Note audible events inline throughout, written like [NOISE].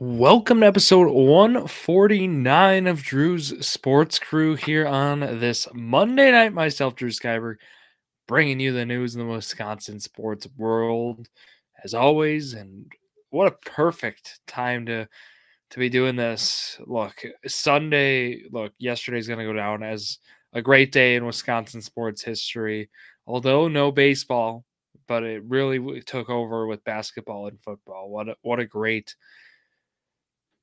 Welcome to episode 149 of Drew's Sports Crew here on this Monday night. Myself, Drew Skyberg, bringing you the news in the Wisconsin sports world as always. And what a perfect time to to be doing this. Look, Sunday, look, yesterday's going to go down as a great day in Wisconsin sports history. Although no baseball, but it really took over with basketball and football. What a, what a great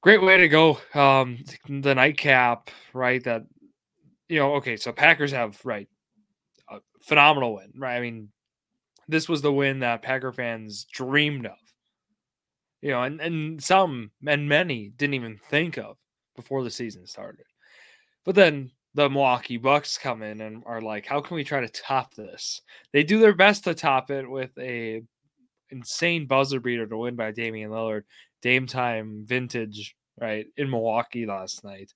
great way to go. Um, the nightcap, right? That you know, okay, so Packers have right a phenomenal win, right? I mean, this was the win that Packer fans dreamed of, you know, and and some and many didn't even think of before the season started. But then the Milwaukee Bucks come in and are like, how can we try to top this? They do their best to top it with a insane buzzer beater to win by Damian Lillard. Dame time vintage, right, in Milwaukee last night.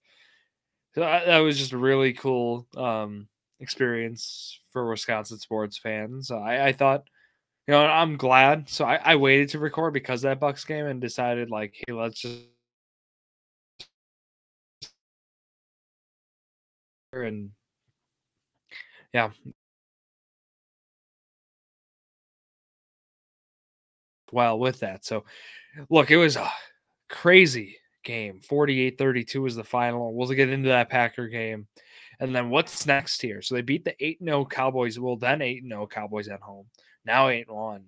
So that was just a really cool um, experience for Wisconsin sports fans. I, I thought, you know, I'm glad. So I, I waited to record because that Bucks game and decided like, hey, let's just and yeah, well with that. So look, it was a crazy game. 48-32 was the final. We'll get into that Packer game. And then what's next here? So they beat the 8-0 Cowboys. Well, then 8-0 Cowboys at home. Now 8-1.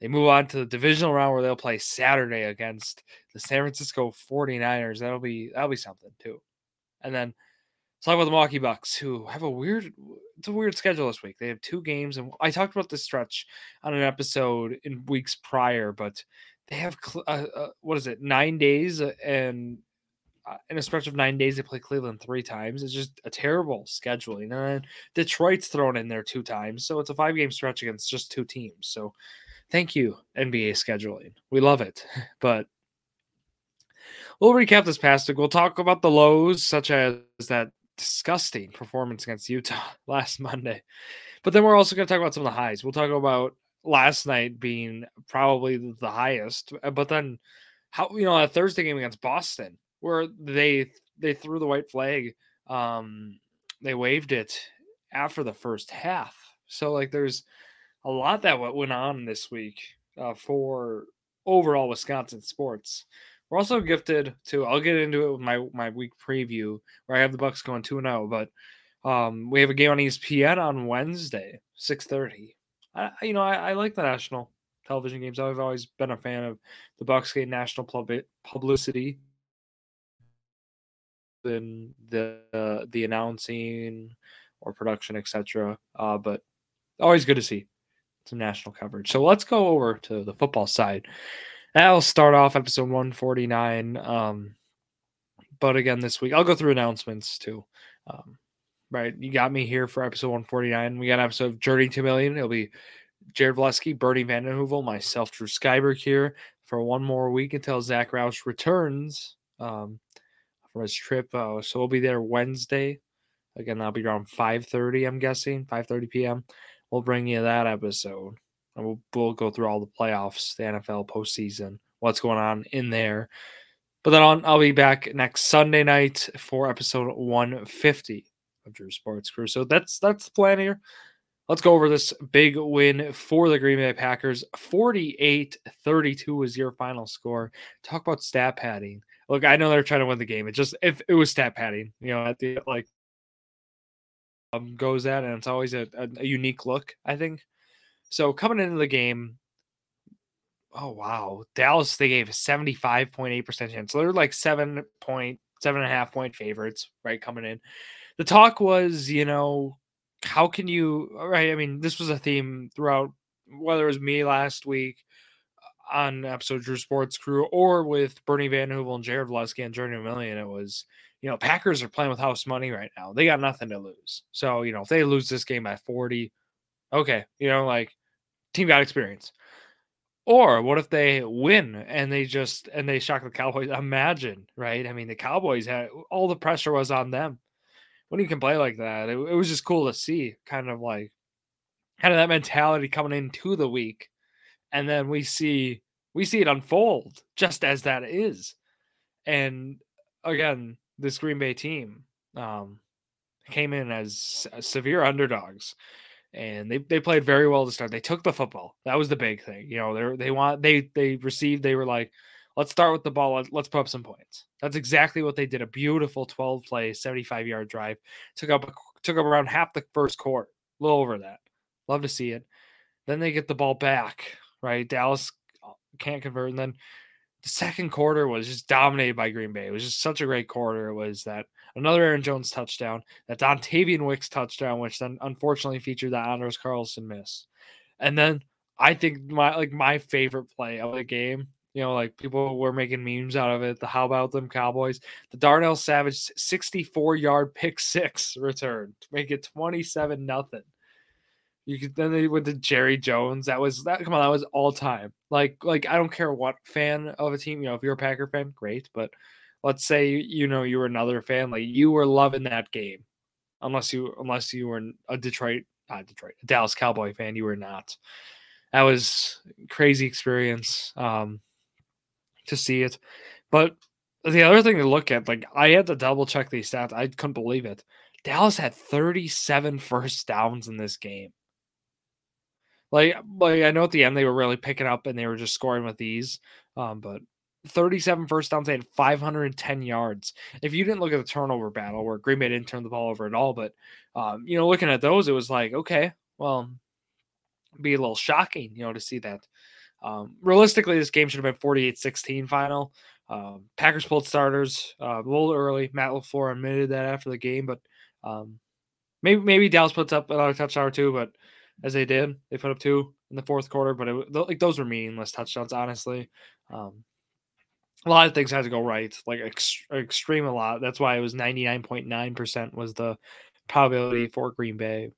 They move on to the divisional round where they'll play Saturday against the San Francisco 49ers. That'll be that'll be something too. And then let's talk about the Milwaukee Bucks, who have a weird it's a weird schedule this week. They have two games, and I talked about this stretch on an episode in weeks prior, but they have uh, uh, what is it nine days and uh, in a stretch of nine days they play cleveland three times. It's just a terrible scheduling and detroit's thrown in there two times so it's a five game stretch against just two teams so thank you nba scheduling. We love it [LAUGHS] but we'll recap this past week. We'll talk about the lows such as that disgusting performance against utah [LAUGHS] last monday but then we're also going to talk about some of the highs. We'll talk about last night being probably the highest. Uh, but then how you know a Thursday game against Boston where they they threw the white flag, um, they waved it after the first half. So like there's a lot that went on this week uh, for overall Wisconsin sports. We're also gifted to. I'll get into it with my my week preview where I have the Bucks going two and zero, oh, but um, we have a game on ESPN on Wednesday, six thirty. I, you know, I, I, like the national television games. I've always been a fan of the Bucks getting national pub- publicity in the uh, the announcing or production, etc. Uh, but always good to see some national coverage. So let's go over to the football side. I'll start off episode 149. Um, but again, this week I'll go through announcements too. Um, right? You got me here for episode 149. We got an episode of Journey to Million. It'll be Jared Vleski, Bernie Vandenhoevel, myself, Drew Skyberg here for one more week until Zach Roush returns um, from his trip. Uh, so we'll be there Wednesday. Again, that'll be around 5.30, I'm guessing, 5.30 p.m. We'll bring you that episode. And we'll, we'll go through all the playoffs, the NFL postseason, what's going on in there. But then on, I'll be back next Sunday night for episode 150 of Drew Sports Crew. So that's that's the plan here. Let's go over this big win for the Green Bay Packers. 48 32 was your final score. Talk about stat padding. Look, I know they're trying to win the game. It just, if it was stat padding, you know, at the like, um, goes at, and it's always a, a, a unique look, I think. So coming into the game, oh, wow. Dallas, they gave a 75.8% chance. So they're like seven point, seven and a half point favorites, right? Coming in the talk was, you know, how can you right? I mean, this was a theme throughout whether it was me last week uh, on episode Drew Sports Crew or with Bernie Van Hoovel and Jared Vleski and Journey Million, it was, you know, Packers are playing with house money right now. They got nothing to lose. So, you know, if they lose this game by 40, okay, you know, like team got experience. Or what if they win and they just and they shock the Cowboys? Imagine, right? I mean, the Cowboys had all the pressure was on them when you can play like that, it, it was just cool to see kind of like kind of that mentality coming into the week. And then we see we see it unfold just as that is. And again, this Green Bay team um, came in as severe underdogs and they, they played very well to start. They took the football. That was the big thing. You know, they they want they they received. They were like, let's start with the ball. Let's, put up some points. That's exactly what they did. A beautiful 12 play, 75 yard drive. Took up took up around half the first quarter. A little over that. Love to see it. Then they get the ball back. Right, Dallas uh, can't convert, and then the second quarter was just dominated by Green Bay. It was just such a great quarter. It was that another Aaron Jones touchdown, that Dontayvion Wicks touchdown, which then unfortunately featured that Anders Carlson miss. And then I think my like my favorite play of the game, you know, like people were making memes out of it. The how about them Cowboys? The Darnell Savage 64 yard pick six return to make it 27 nothing. You could then they went to Jerry Jones. That was that. Come on, that was all time. Like like I don't care what fan of a team. You know, if you're a Packer fan, great. But let's say you know you were another fan, like you were loving that game, unless you unless you were a Detroit, not Detroit, a Dallas Cowboy fan, you were not. That was crazy experience um, to see it. But the other thing to look at, like I had to double check these stats. I couldn't believe it. Dallas had 37 first downs in this game. Like, like I know at the end they were really picking up and they were just scoring with ease. Um, but 37 first downs, they had 510 yards. If you didn't look at the turnover battle where Green Bay didn't turn the ball over at all, but um, you know, looking at those, it was like, okay, well, be a little shocking, you know, to see that. Um, realistically, this game should have been 48 16 final. Um, Packers pulled starters uh, a little early. Matt LaFleur admitted that after the game, but um, maybe maybe Dallas puts up another touchdown or two, but as they did. They put up two in the fourth quarter, but it, like those were meaningless touchdowns, honestly. Um, a lot of things had to go right, like ex- extreme a lot. That's why it was 99.9% was the probability for Green Bay.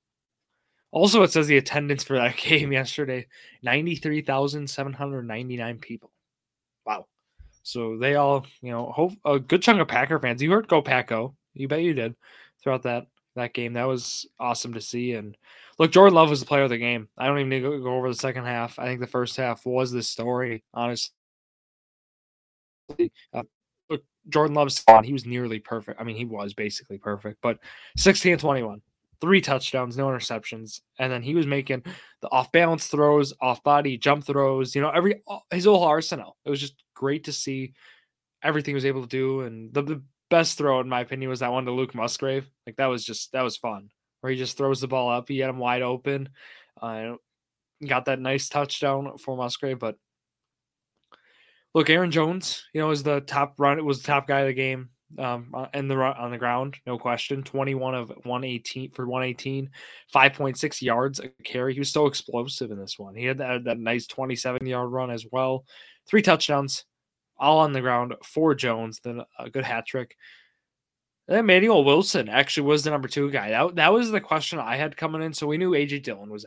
Also, it says the attendance for that [LAUGHS] game yesterday 93,799 people. Wow. So they all, you know, hope a good chunk of Packer fans. You heard Go Packo. You bet you did throughout that that game. That was awesome to see. And look, Jordan Love was the player of the game. I don't even need to go over the second half. I think the first half was the story, honestly. Uh, look, Jordan Love's on. He was nearly perfect. I mean, he was basically perfect, but 16 21, three touchdowns, no interceptions. And then he was making the off balance throws, off body jump throws, you know, every his whole arsenal. It was just great to see everything he was able to do. And the, the best throw, in my opinion, was that one to Luke Musgrave. Like that was just that was fun where he just throws the ball up. He had him wide open. Uh, got that nice touchdown for Musgrave. But look, Aaron Jones, you know, is the top run. It was the top guy of the game um, in the on the ground, no question. 21 of 118 for 118, 5.6 yards a carry. He was so explosive in this one. He had that, that nice 27 yard run as well. Three touchdowns, all on the ground for Jones. Then a good hat trick. Emmanuel Wilson actually was the number two guy. That, that was the question I had coming in. So we knew AJ Dillon was.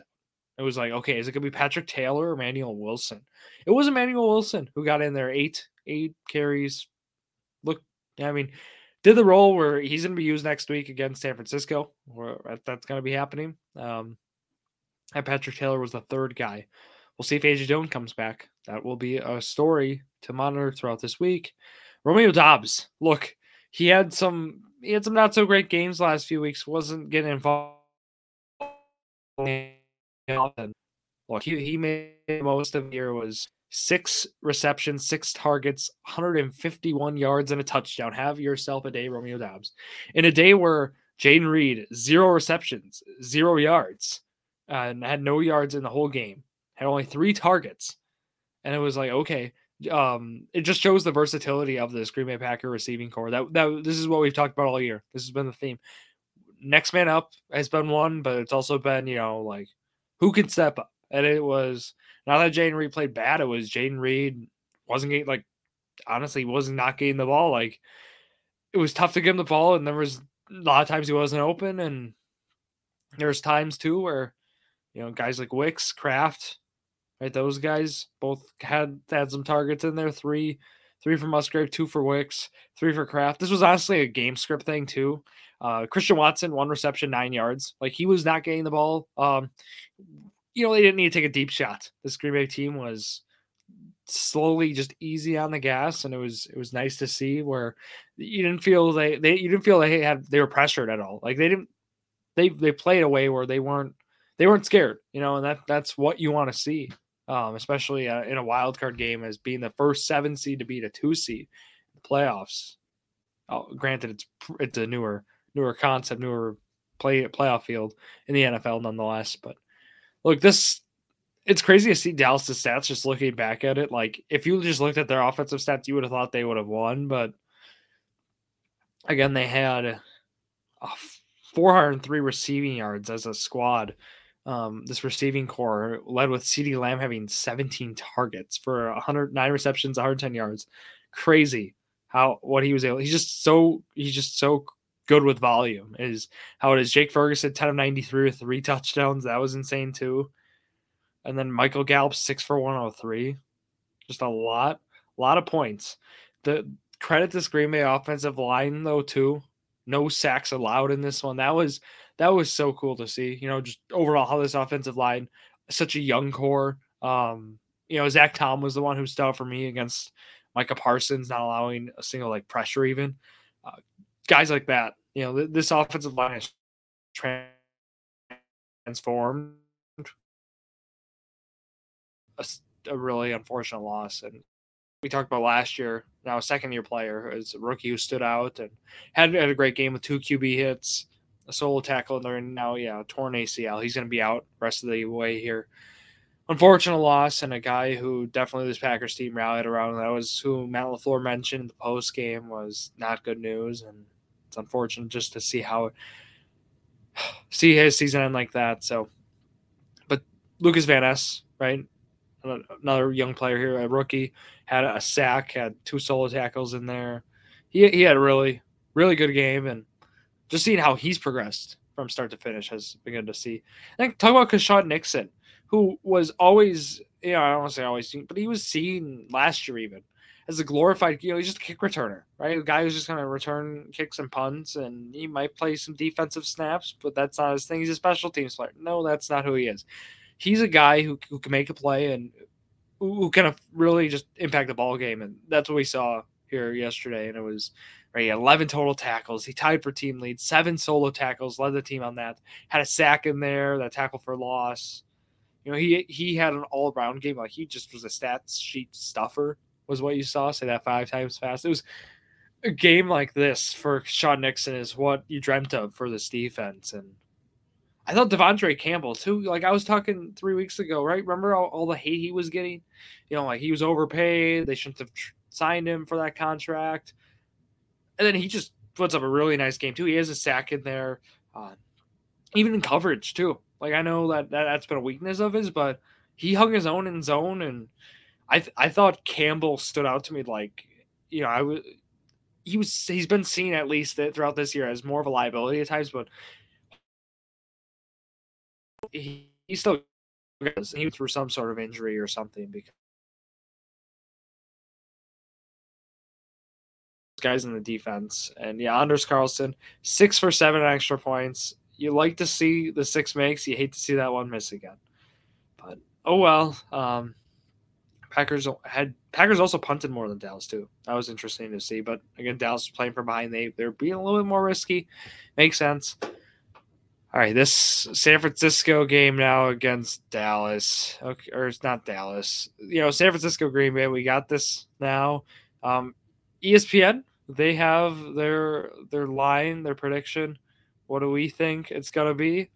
It was like, okay, is it gonna be Patrick Taylor or Emmanuel Wilson? It was Emmanuel Wilson who got in there, eight, eight carries. I mean, did the role where he's gonna be used next week against San Francisco, or that's gonna be happening. Um, and Patrick Taylor was the third guy. We'll see if AJ Dillon comes back. That will be a story to monitor throughout this week. Romeo Doubs, look, he had some he had some not so great games last few weeks. Wasn't getting involved. Look, he, he made most of the year was six receptions, six targets, 151 yards, and a touchdown. Have yourself a day, Romeo Doubs. In a day where Jayden Reed, zero receptions, zero yards, and had no yards in the whole game, had only three targets. And it was like, okay, um, it just shows the versatility of this Green Bay Packer receiving core. That that this is what we've talked about all year. This has been the theme. Next man up has been one, but it's also been you know like who can step up, and it was not that Jayden Reed played bad. It was Jayden Reed wasn't getting like honestly was not getting the ball. Like it was tough to give him the ball, and there was a lot of times he wasn't open, and there was times too where you know guys like Wicks, Kraft, Right, those guys both had had some targets in there. Three, three for Musgrave, two for Wicks, three for Kraft. This was honestly a game script thing too. Uh, Christian Watson, one reception, nine yards. Like he was not getting the ball. Um, you know, they didn't need to take a deep shot. This Green Bay team was slowly just easy on the gas, and it was it was nice to see where you didn't feel they they you didn't feel they had they were pressured at all. Like they didn't they they played a way where they weren't they weren't scared, you know, and that that's what you want to see, um, especially uh, in a wild card game as being the first seven seed to beat a two seed the playoffs. Oh, granted, it's it's a newer newer concept, newer play playoff field in the NFL, nonetheless. But look, this it's crazy to see Dallas' stats just looking back at it. Like if you just looked at their offensive stats, you would have thought they would have won. But again, they had 403 receiving yards as a squad. Um, this receiving core led with CeeDee Lamb having 17 targets for 109 receptions, 110 yards. Crazy how what he was able. He's just so he's just so good with volume. Is how it is. Jake Ferguson 10 of 93 with three touchdowns. That was insane too. And then Michael Gallup six for 103. Just a lot, a lot of points. The credit this Green Bay offensive line though too. No sacks allowed in this one. That was that was so cool to see. You know, just overall how this offensive line, such a young core. Um, you know, Zach Tom was the one who stood out for me against Micah Parsons, not allowing a single like pressure even. Guys like that, you know, this offensive line is transformed a, a really unfortunate loss. And we talked about last year, now a second year player is a rookie who stood out and had, had a great game with two QB hits, a solo tackle, and they're now, yeah, torn ACL. He's going to be out rest of the way here. Unfortunate loss, and a guy who definitely this Packers team rallied around. That was who Matt LaFleur mentioned the post game was not good news, and it's unfortunate just to see how [SIGHS] see his season end like that. So, but Lucas Van Ness, right? another young player here, a rookie, had a sack, had two solo tackles in there. He, he had a really, really good game. And just seeing how he's progressed from start to finish has been good to see. And talk about Keisean Nixon, who was always, you know, I don't want to say always seen, but he was seen last year even as a glorified, you know, he's just a kick returner, right? A guy who's just going to return kicks and punts, and he might play some defensive snaps, but that's not his thing. He's a special teams player. No, that's not who he is he's a guy who, who can make a play and who, of really just impact the ball game. And that's what we saw here yesterday. And it was right, 11 total tackles. He tied for team lead, seven solo tackles, led the team on that. Had a sack in there, that tackle for loss. You know, he he had an all around game. Like he just was a stats sheet stuffer, was what you saw. Say that five times fast. It was a game like this for Sean Nixon is what you dreamt of for this defense. And I thought De'Vondre Campbell too. Like I was talking three weeks ago, right? Remember all, all, the hate he was getting? You know, like he was overpaid. They shouldn't have tr- signed him for that contract. And then he just puts up a really nice game too. He has a sack in there, uh, even in coverage too. Like I know that, that that's been a weakness of his, but he hung his own in zone, and I th- I thought Campbell stood out to me like you know I was he was he's been seen at least throughout this year as more of a liability at times, but he, he still he through some sort of injury or something because guys in the defense. And yeah, Anders Carlson, six for seven extra points. You like to see the six makes. You hate to see that one miss again. But oh well. Um, Packers had Packers also punted more than Dallas too. That was interesting to see. But again, Dallas playing from behind. They they're being a little bit more risky. Makes sense. All right, this San Francisco game now against Dallas, okay, or it's not Dallas. You know, San Francisco Green Bay. We got this now. Um, ESPN they have their their line, their prediction. What do we think it's gonna be?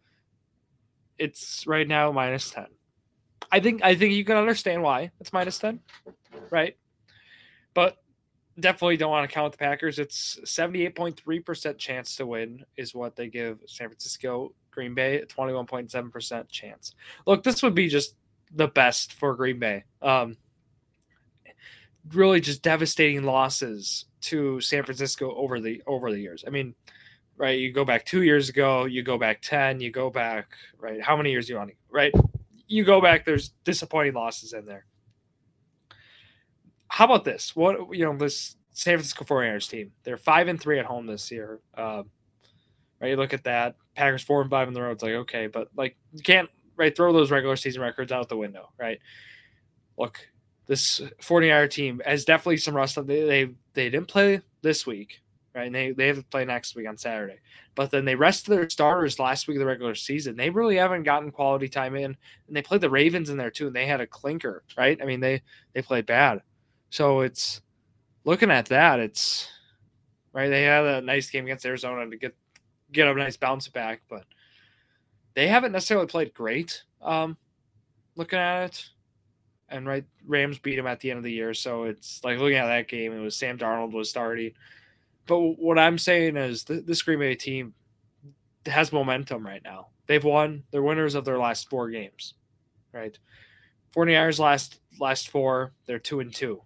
It's right now minus ten. I think I think you can understand why it's minus ten, right? But definitely don't want to count the Packers. It's 78.3% chance to win is what they give San Francisco. Green Bay, 21.7% chance. Look, this would be just the best for Green Bay. Um, really just devastating losses to San Francisco over the over the years. I mean, right, you go back 2 years ago, you go back 10, you go back, right, how many years do you want to, right? You go back there's disappointing losses in there how about this? What you know, this San Francisco 49ers team. They're five and three at home this year. Um, right, you look at that. Packers four and five on the road. It's like okay, but like you can't right throw those regular season records out the window, right? Look, this 49er team has definitely some rust. They they they didn't play this week, right? And they they have to play next week on Saturday. But then they rested their starters last week of the regular season. They really haven't gotten quality time in, and they played the Ravens in there too, and they had a clinker, right? I mean they they played bad, so it's looking at that. It's right. They had a nice game against Arizona to get get a nice bounce back, but they haven't necessarily played great. Um, looking at it, and right, Rams beat them at the end of the year, so it's like looking at that game. It was Sam Darnold was starting, but what I'm saying is the, this Green Bay team has momentum right now. They've won. They're winners of their last four games, right? 49ers last last four. They're two and two.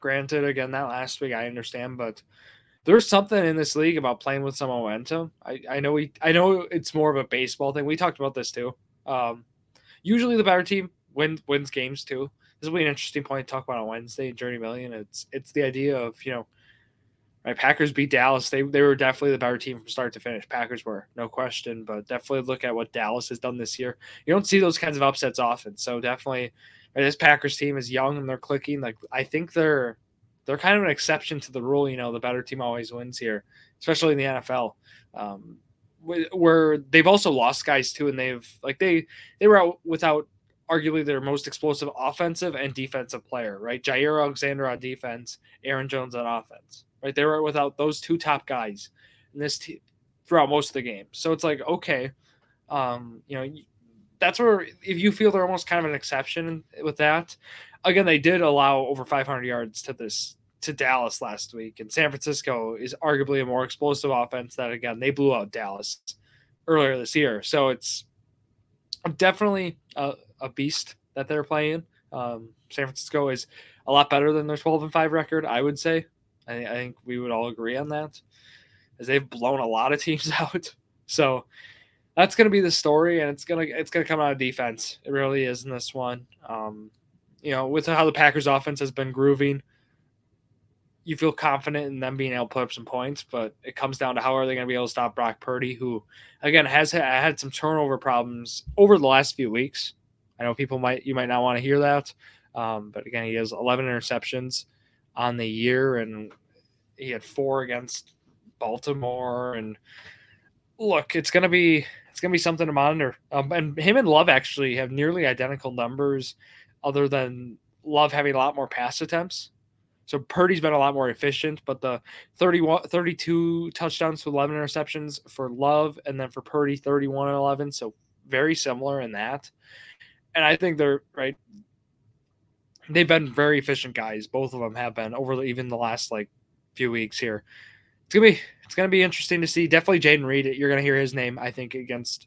Granted, again that last week I understand, but there's something in this league about playing with some momentum. I, I know we I know it's more of a baseball thing. We talked about this too. Um, usually the better team wins wins games too. This will be an interesting point to talk about on Wednesday Journey Million. It's it's the idea of you know, right? Packers beat Dallas. They they were definitely the better team from start to finish. Packers were no question, but definitely look at what Dallas has done this year. You don't see those kinds of upsets often. So definitely, right, this Packers team is young and they're clicking. Like I think they're they're kind of an exception to the rule. You know, the better team always wins here, especially in the NFL. Um, where they've also lost guys too, and they've like they they were out without arguably their most explosive offensive and defensive player, right? Jaire Alexander on defense, Aaron Jones on offense, right? They were without those two top guys in this team throughout most of the game. So it's like okay, um, you know, that's where if you feel they're almost kind of an exception with that. Again, they did allow over 500 yards to this to Dallas last week, and San Francisco is arguably a more explosive offense. That again, they blew out Dallas earlier this year, so it's definitely a, a beast that they're playing. Um, San Francisco is a lot better than their 12 and 5 record, I would say. I, I think we would all agree on that, as they've blown a lot of teams [LAUGHS] out. So that's going to be the story, and it's gonna it's gonna come out of defense. It really is in this one. Um, you know, with how the Packers' offense has been grooving, you feel confident in them being able to put up some points, but it comes down to how are they going to be able to stop Brock Purdy, who again has had some turnover problems over the last few weeks. I know people might you might not want to hear that, um, but again, he has 11 interceptions on the year, and he had four against Baltimore. And look, it's gonna be it's gonna be something to monitor. Um, and him and Love actually have nearly identical numbers, other than Love having a lot more pass attempts. So Purdy's been a lot more efficient, but the 31, 32 touchdowns to 11 interceptions for Love, and then for Purdy, 31 and 11. So very similar in that. And I think they're right. They've been very efficient guys. Both of them have been over even the last like few weeks here. It's gonna be it's gonna be interesting to see. Definitely Jayden Reed. You're gonna hear his name, I think, against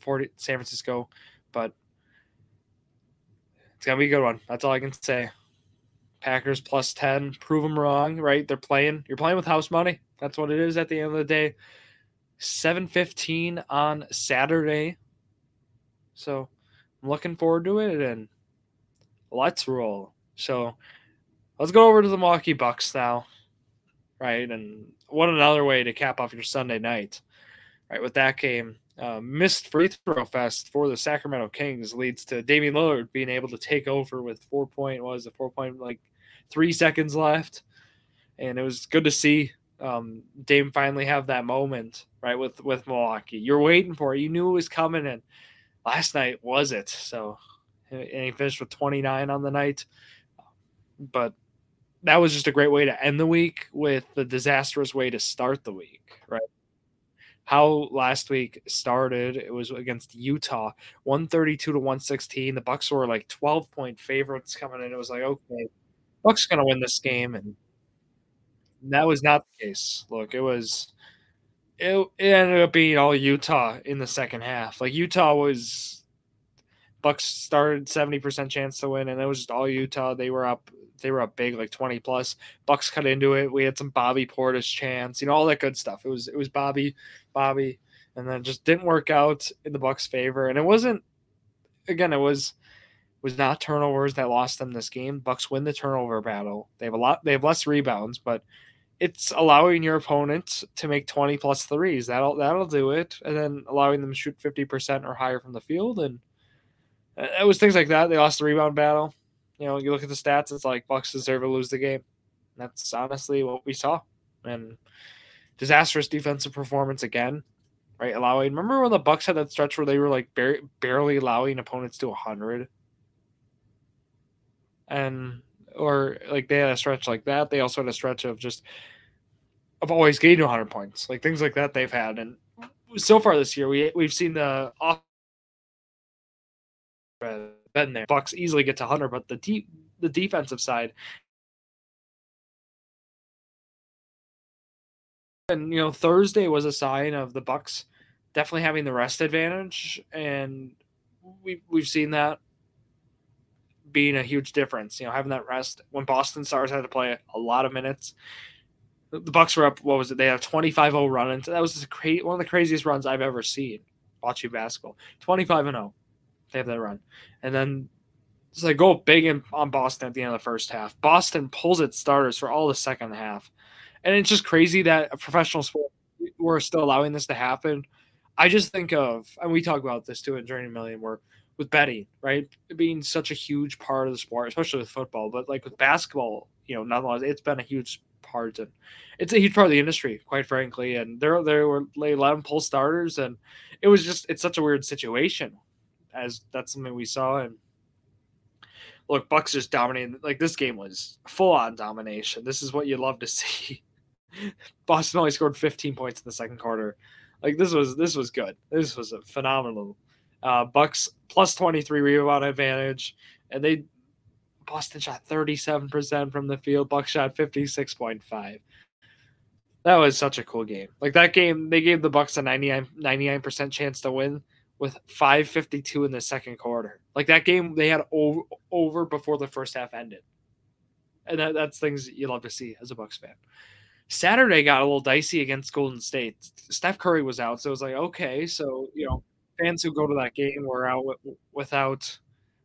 40 San Francisco, but it's gonna be a good one. That's all I can say. Packers plus 10. Prove them wrong, right? They're playing. You're playing with house money. That's what it is at the end of the day. 7:15 on Saturday. So, I'm looking forward to it and let's roll. So, let's go over to the Milwaukee Bucks now. Right? And what another way to cap off your Sunday night. Right, with that game. Uh, missed free throw fest for the Sacramento Kings leads to Damian Lillard being able to take over with four point was a four point like three seconds left, and it was good to see um, Dame finally have that moment right with with Milwaukee. You're waiting for it. You knew it was coming, and last night was it. So, and he finished with 29 on the night, but that was just a great way to end the week with the disastrous way to start the week, right? How last week started, it was against Utah, 132 to 116. The Bucks were like 12 point favorites coming in. It was like, okay, Bucks going to win this game, and that was not the case. Look, it was it, it ended up being all Utah in the second half. Like Utah was Bucks started seventy percent chance to win, and it was just all Utah. They were up. They were up big, like twenty plus. Bucks cut into it. We had some Bobby Portis chance, you know, all that good stuff. It was it was Bobby, Bobby, and then just didn't work out in the Bucks' favor. And it wasn't. Again, it was was not turnovers that lost them this game. Bucks win the turnover battle. They have a lot. They have less rebounds, but it's allowing your opponent to make 20 plus threes. That'll that'll do it, and then allowing them to shoot 50 percent or higher from the field. And uh, it was things like that. They lost the rebound battle. You know, you look at the stats, it's like Bucks deserve to lose the game. That's honestly what we saw. And disastrous defensive performance again, right? Allowing. Remember when the Bucks had that stretch where they were like bar- barely allowing opponents to 100, and or like they had a stretch like that. They also had a stretch of just of always getting to 100 points, like things like that they've had. And so far this year, we we've seen the off been there. Bucks easily get to 100, but the deep the defensive side and you know Thursday was a sign of the Bucks definitely having the rest advantage, and we we've seen that being a huge difference. You know, having that rest when Boston Stars had to play a lot of minutes. The Bucks were up. What was it? They had a 25-0 run, and that was cra- one of the craziest runs I've ever seen watching basketball. 25 and 0, they have that run, and then so they go big in, on Boston at the end of the first half. Boston pulls its starters for all the second half and it's just crazy that a professional sport we're still allowing this to happen. I just think of, and we talk about this too in Journey Million, where with betting, right, being such a huge part of the sport, especially with football, but like with basketball, you know, nonetheless, it's been a huge part, and it's a huge part of the industry, quite frankly. And there, there were let them pull starters, and it was just, it's such a weird situation, as that's something we saw, and look, Bucks just dominating Like this game was full on domination. This is what you love to [LAUGHS] see. Boston only scored 15 points in the second quarter. Like this was this was good. This was a phenomenal. Uh, Bucks plus 23 rebound advantage, and they Boston shot 37% from the field. Bucks shot 56.5. That was such a cool game. Like that game, they gave the Bucks a 99 percent chance to win with 5:52 in the second quarter. Like that game, they had over, over before the first half ended, and that, that's things you love to see as a Bucks fan. Saturday got a little dicey against Golden State. Steph Curry was out, so it was like, okay, so you know, fans who go to that game were out without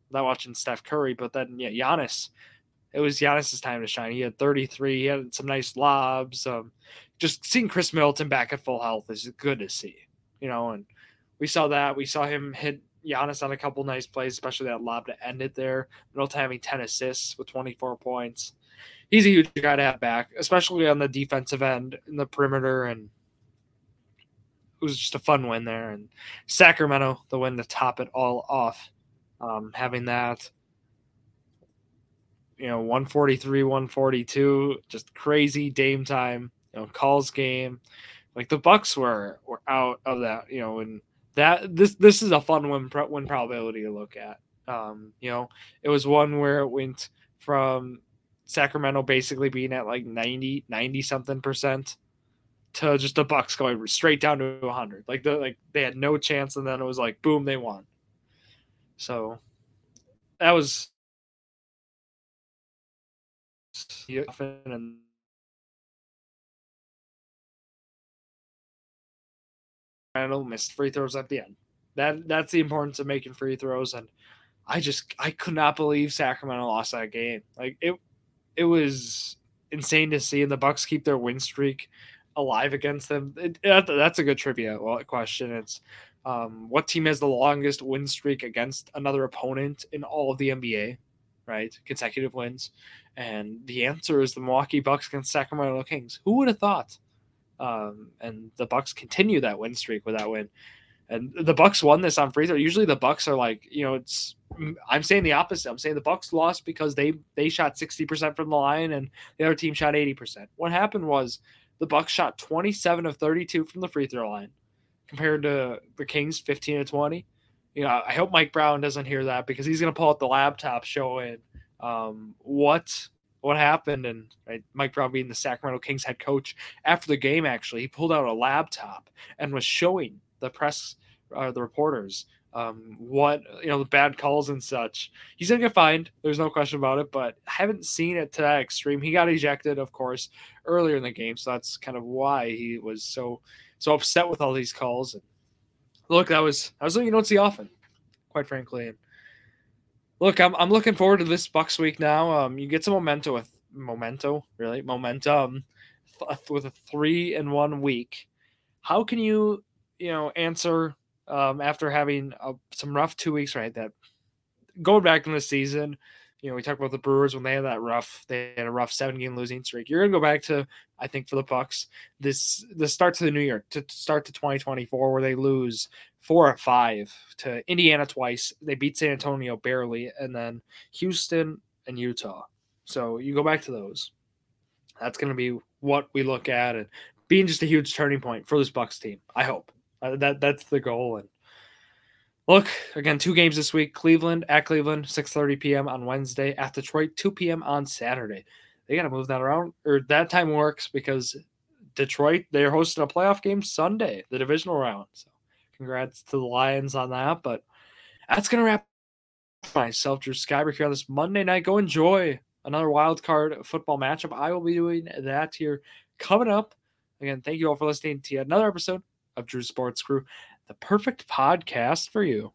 without watching Steph Curry. But then, yeah, Giannis, it was Giannis's time to shine. He had 33. He had some nice lobs. Um, just seeing Khris Middleton back at full health is good to see, you know. And we saw that. We saw him hit Giannis on a couple nice plays, especially that lob to end it there. Middleton having 10 assists with 24 points he's a huge guy to have back, especially on the defensive end in the perimeter. And it was just a fun win there. And Sacramento, the win to top it all off, um, having that, you know, 143, 142, just crazy Dame time, you know, calls game. Like the Bucks were were out of that, you know, and that this this is a fun win win probability to look at. Um, you know, it was one where it went from Sacramento basically being at like 90, 90 something percent to just the Bucks going straight down to 100. Like the like they had no chance, and then it was like boom, they won. So that was and Randall missed free throws at the end. That that's the importance of making free throws, and I just I could not believe Sacramento lost that game. Like it it was insane to see, and the Bucks keep their win streak alive against them. It, that's a good trivia question. It's um, what team has the longest win streak against another opponent in all of the NBA, right? Consecutive wins, and the answer is the Milwaukee Bucks against Sacramento Kings. Who would have thought? Um, and the Bucks continue that win streak with that win. And the Bucks won this on free throw. Usually the Bucks are like, you know, it's I'm saying the opposite. I'm saying the Bucks lost because they they shot 60% from the line and the other team shot 80%. What happened was the Bucks shot 27 of 32 from the free throw line compared to the Kings 15 to 20. You know, I hope Mike Brown doesn't hear that because he's going to pull out the laptop showing um, what what happened and right, Mike Brown being the Sacramento Kings head coach after the game actually he pulled out a laptop and was showing the press uh, the reporters um, what you know the bad calls and such. He's gonna get fined. There's no question about it. But I haven't seen it to that extreme. He got ejected, of course, earlier in the game, so that's kind of why he was so so upset with all these calls. And look, that was I was something you don't see often, quite frankly. And look, I'm I'm looking forward to this Bucks week now. Um, you get some momentum with memento, really momentum, with a three and one week. How can you you know answer um, after having uh, some rough two weeks, right? That going back in the season, you know, we talked about the Brewers when they had that rough, they had a rough seven game losing streak. You're gonna go back to, I think, for the Bucks, this the start to the new year, to start to 2024, where they lose four or five to Indiana twice. They beat San Antonio barely, and then Houston and Utah. So you go back to those. That's gonna be what we look at and being just a huge turning point for this Bucks team. I hope uh, that that's the goal and Look, again, two games this week. Cleveland at Cleveland, 6:30 p.m. on Wednesday. At Detroit, 2 p.m. on Saturday. They got to move that around, or that time works because Detroit they're hosting a playoff game Sunday, the divisional round. So, congrats to the Lions on that. But that's gonna wrap myself, Drew Skyberg, here on this Monday night. Go enjoy another wild card football matchup. I will be doing that here coming up. Again, thank you all for listening to another episode of Drew Sports Crew the perfect podcast for you.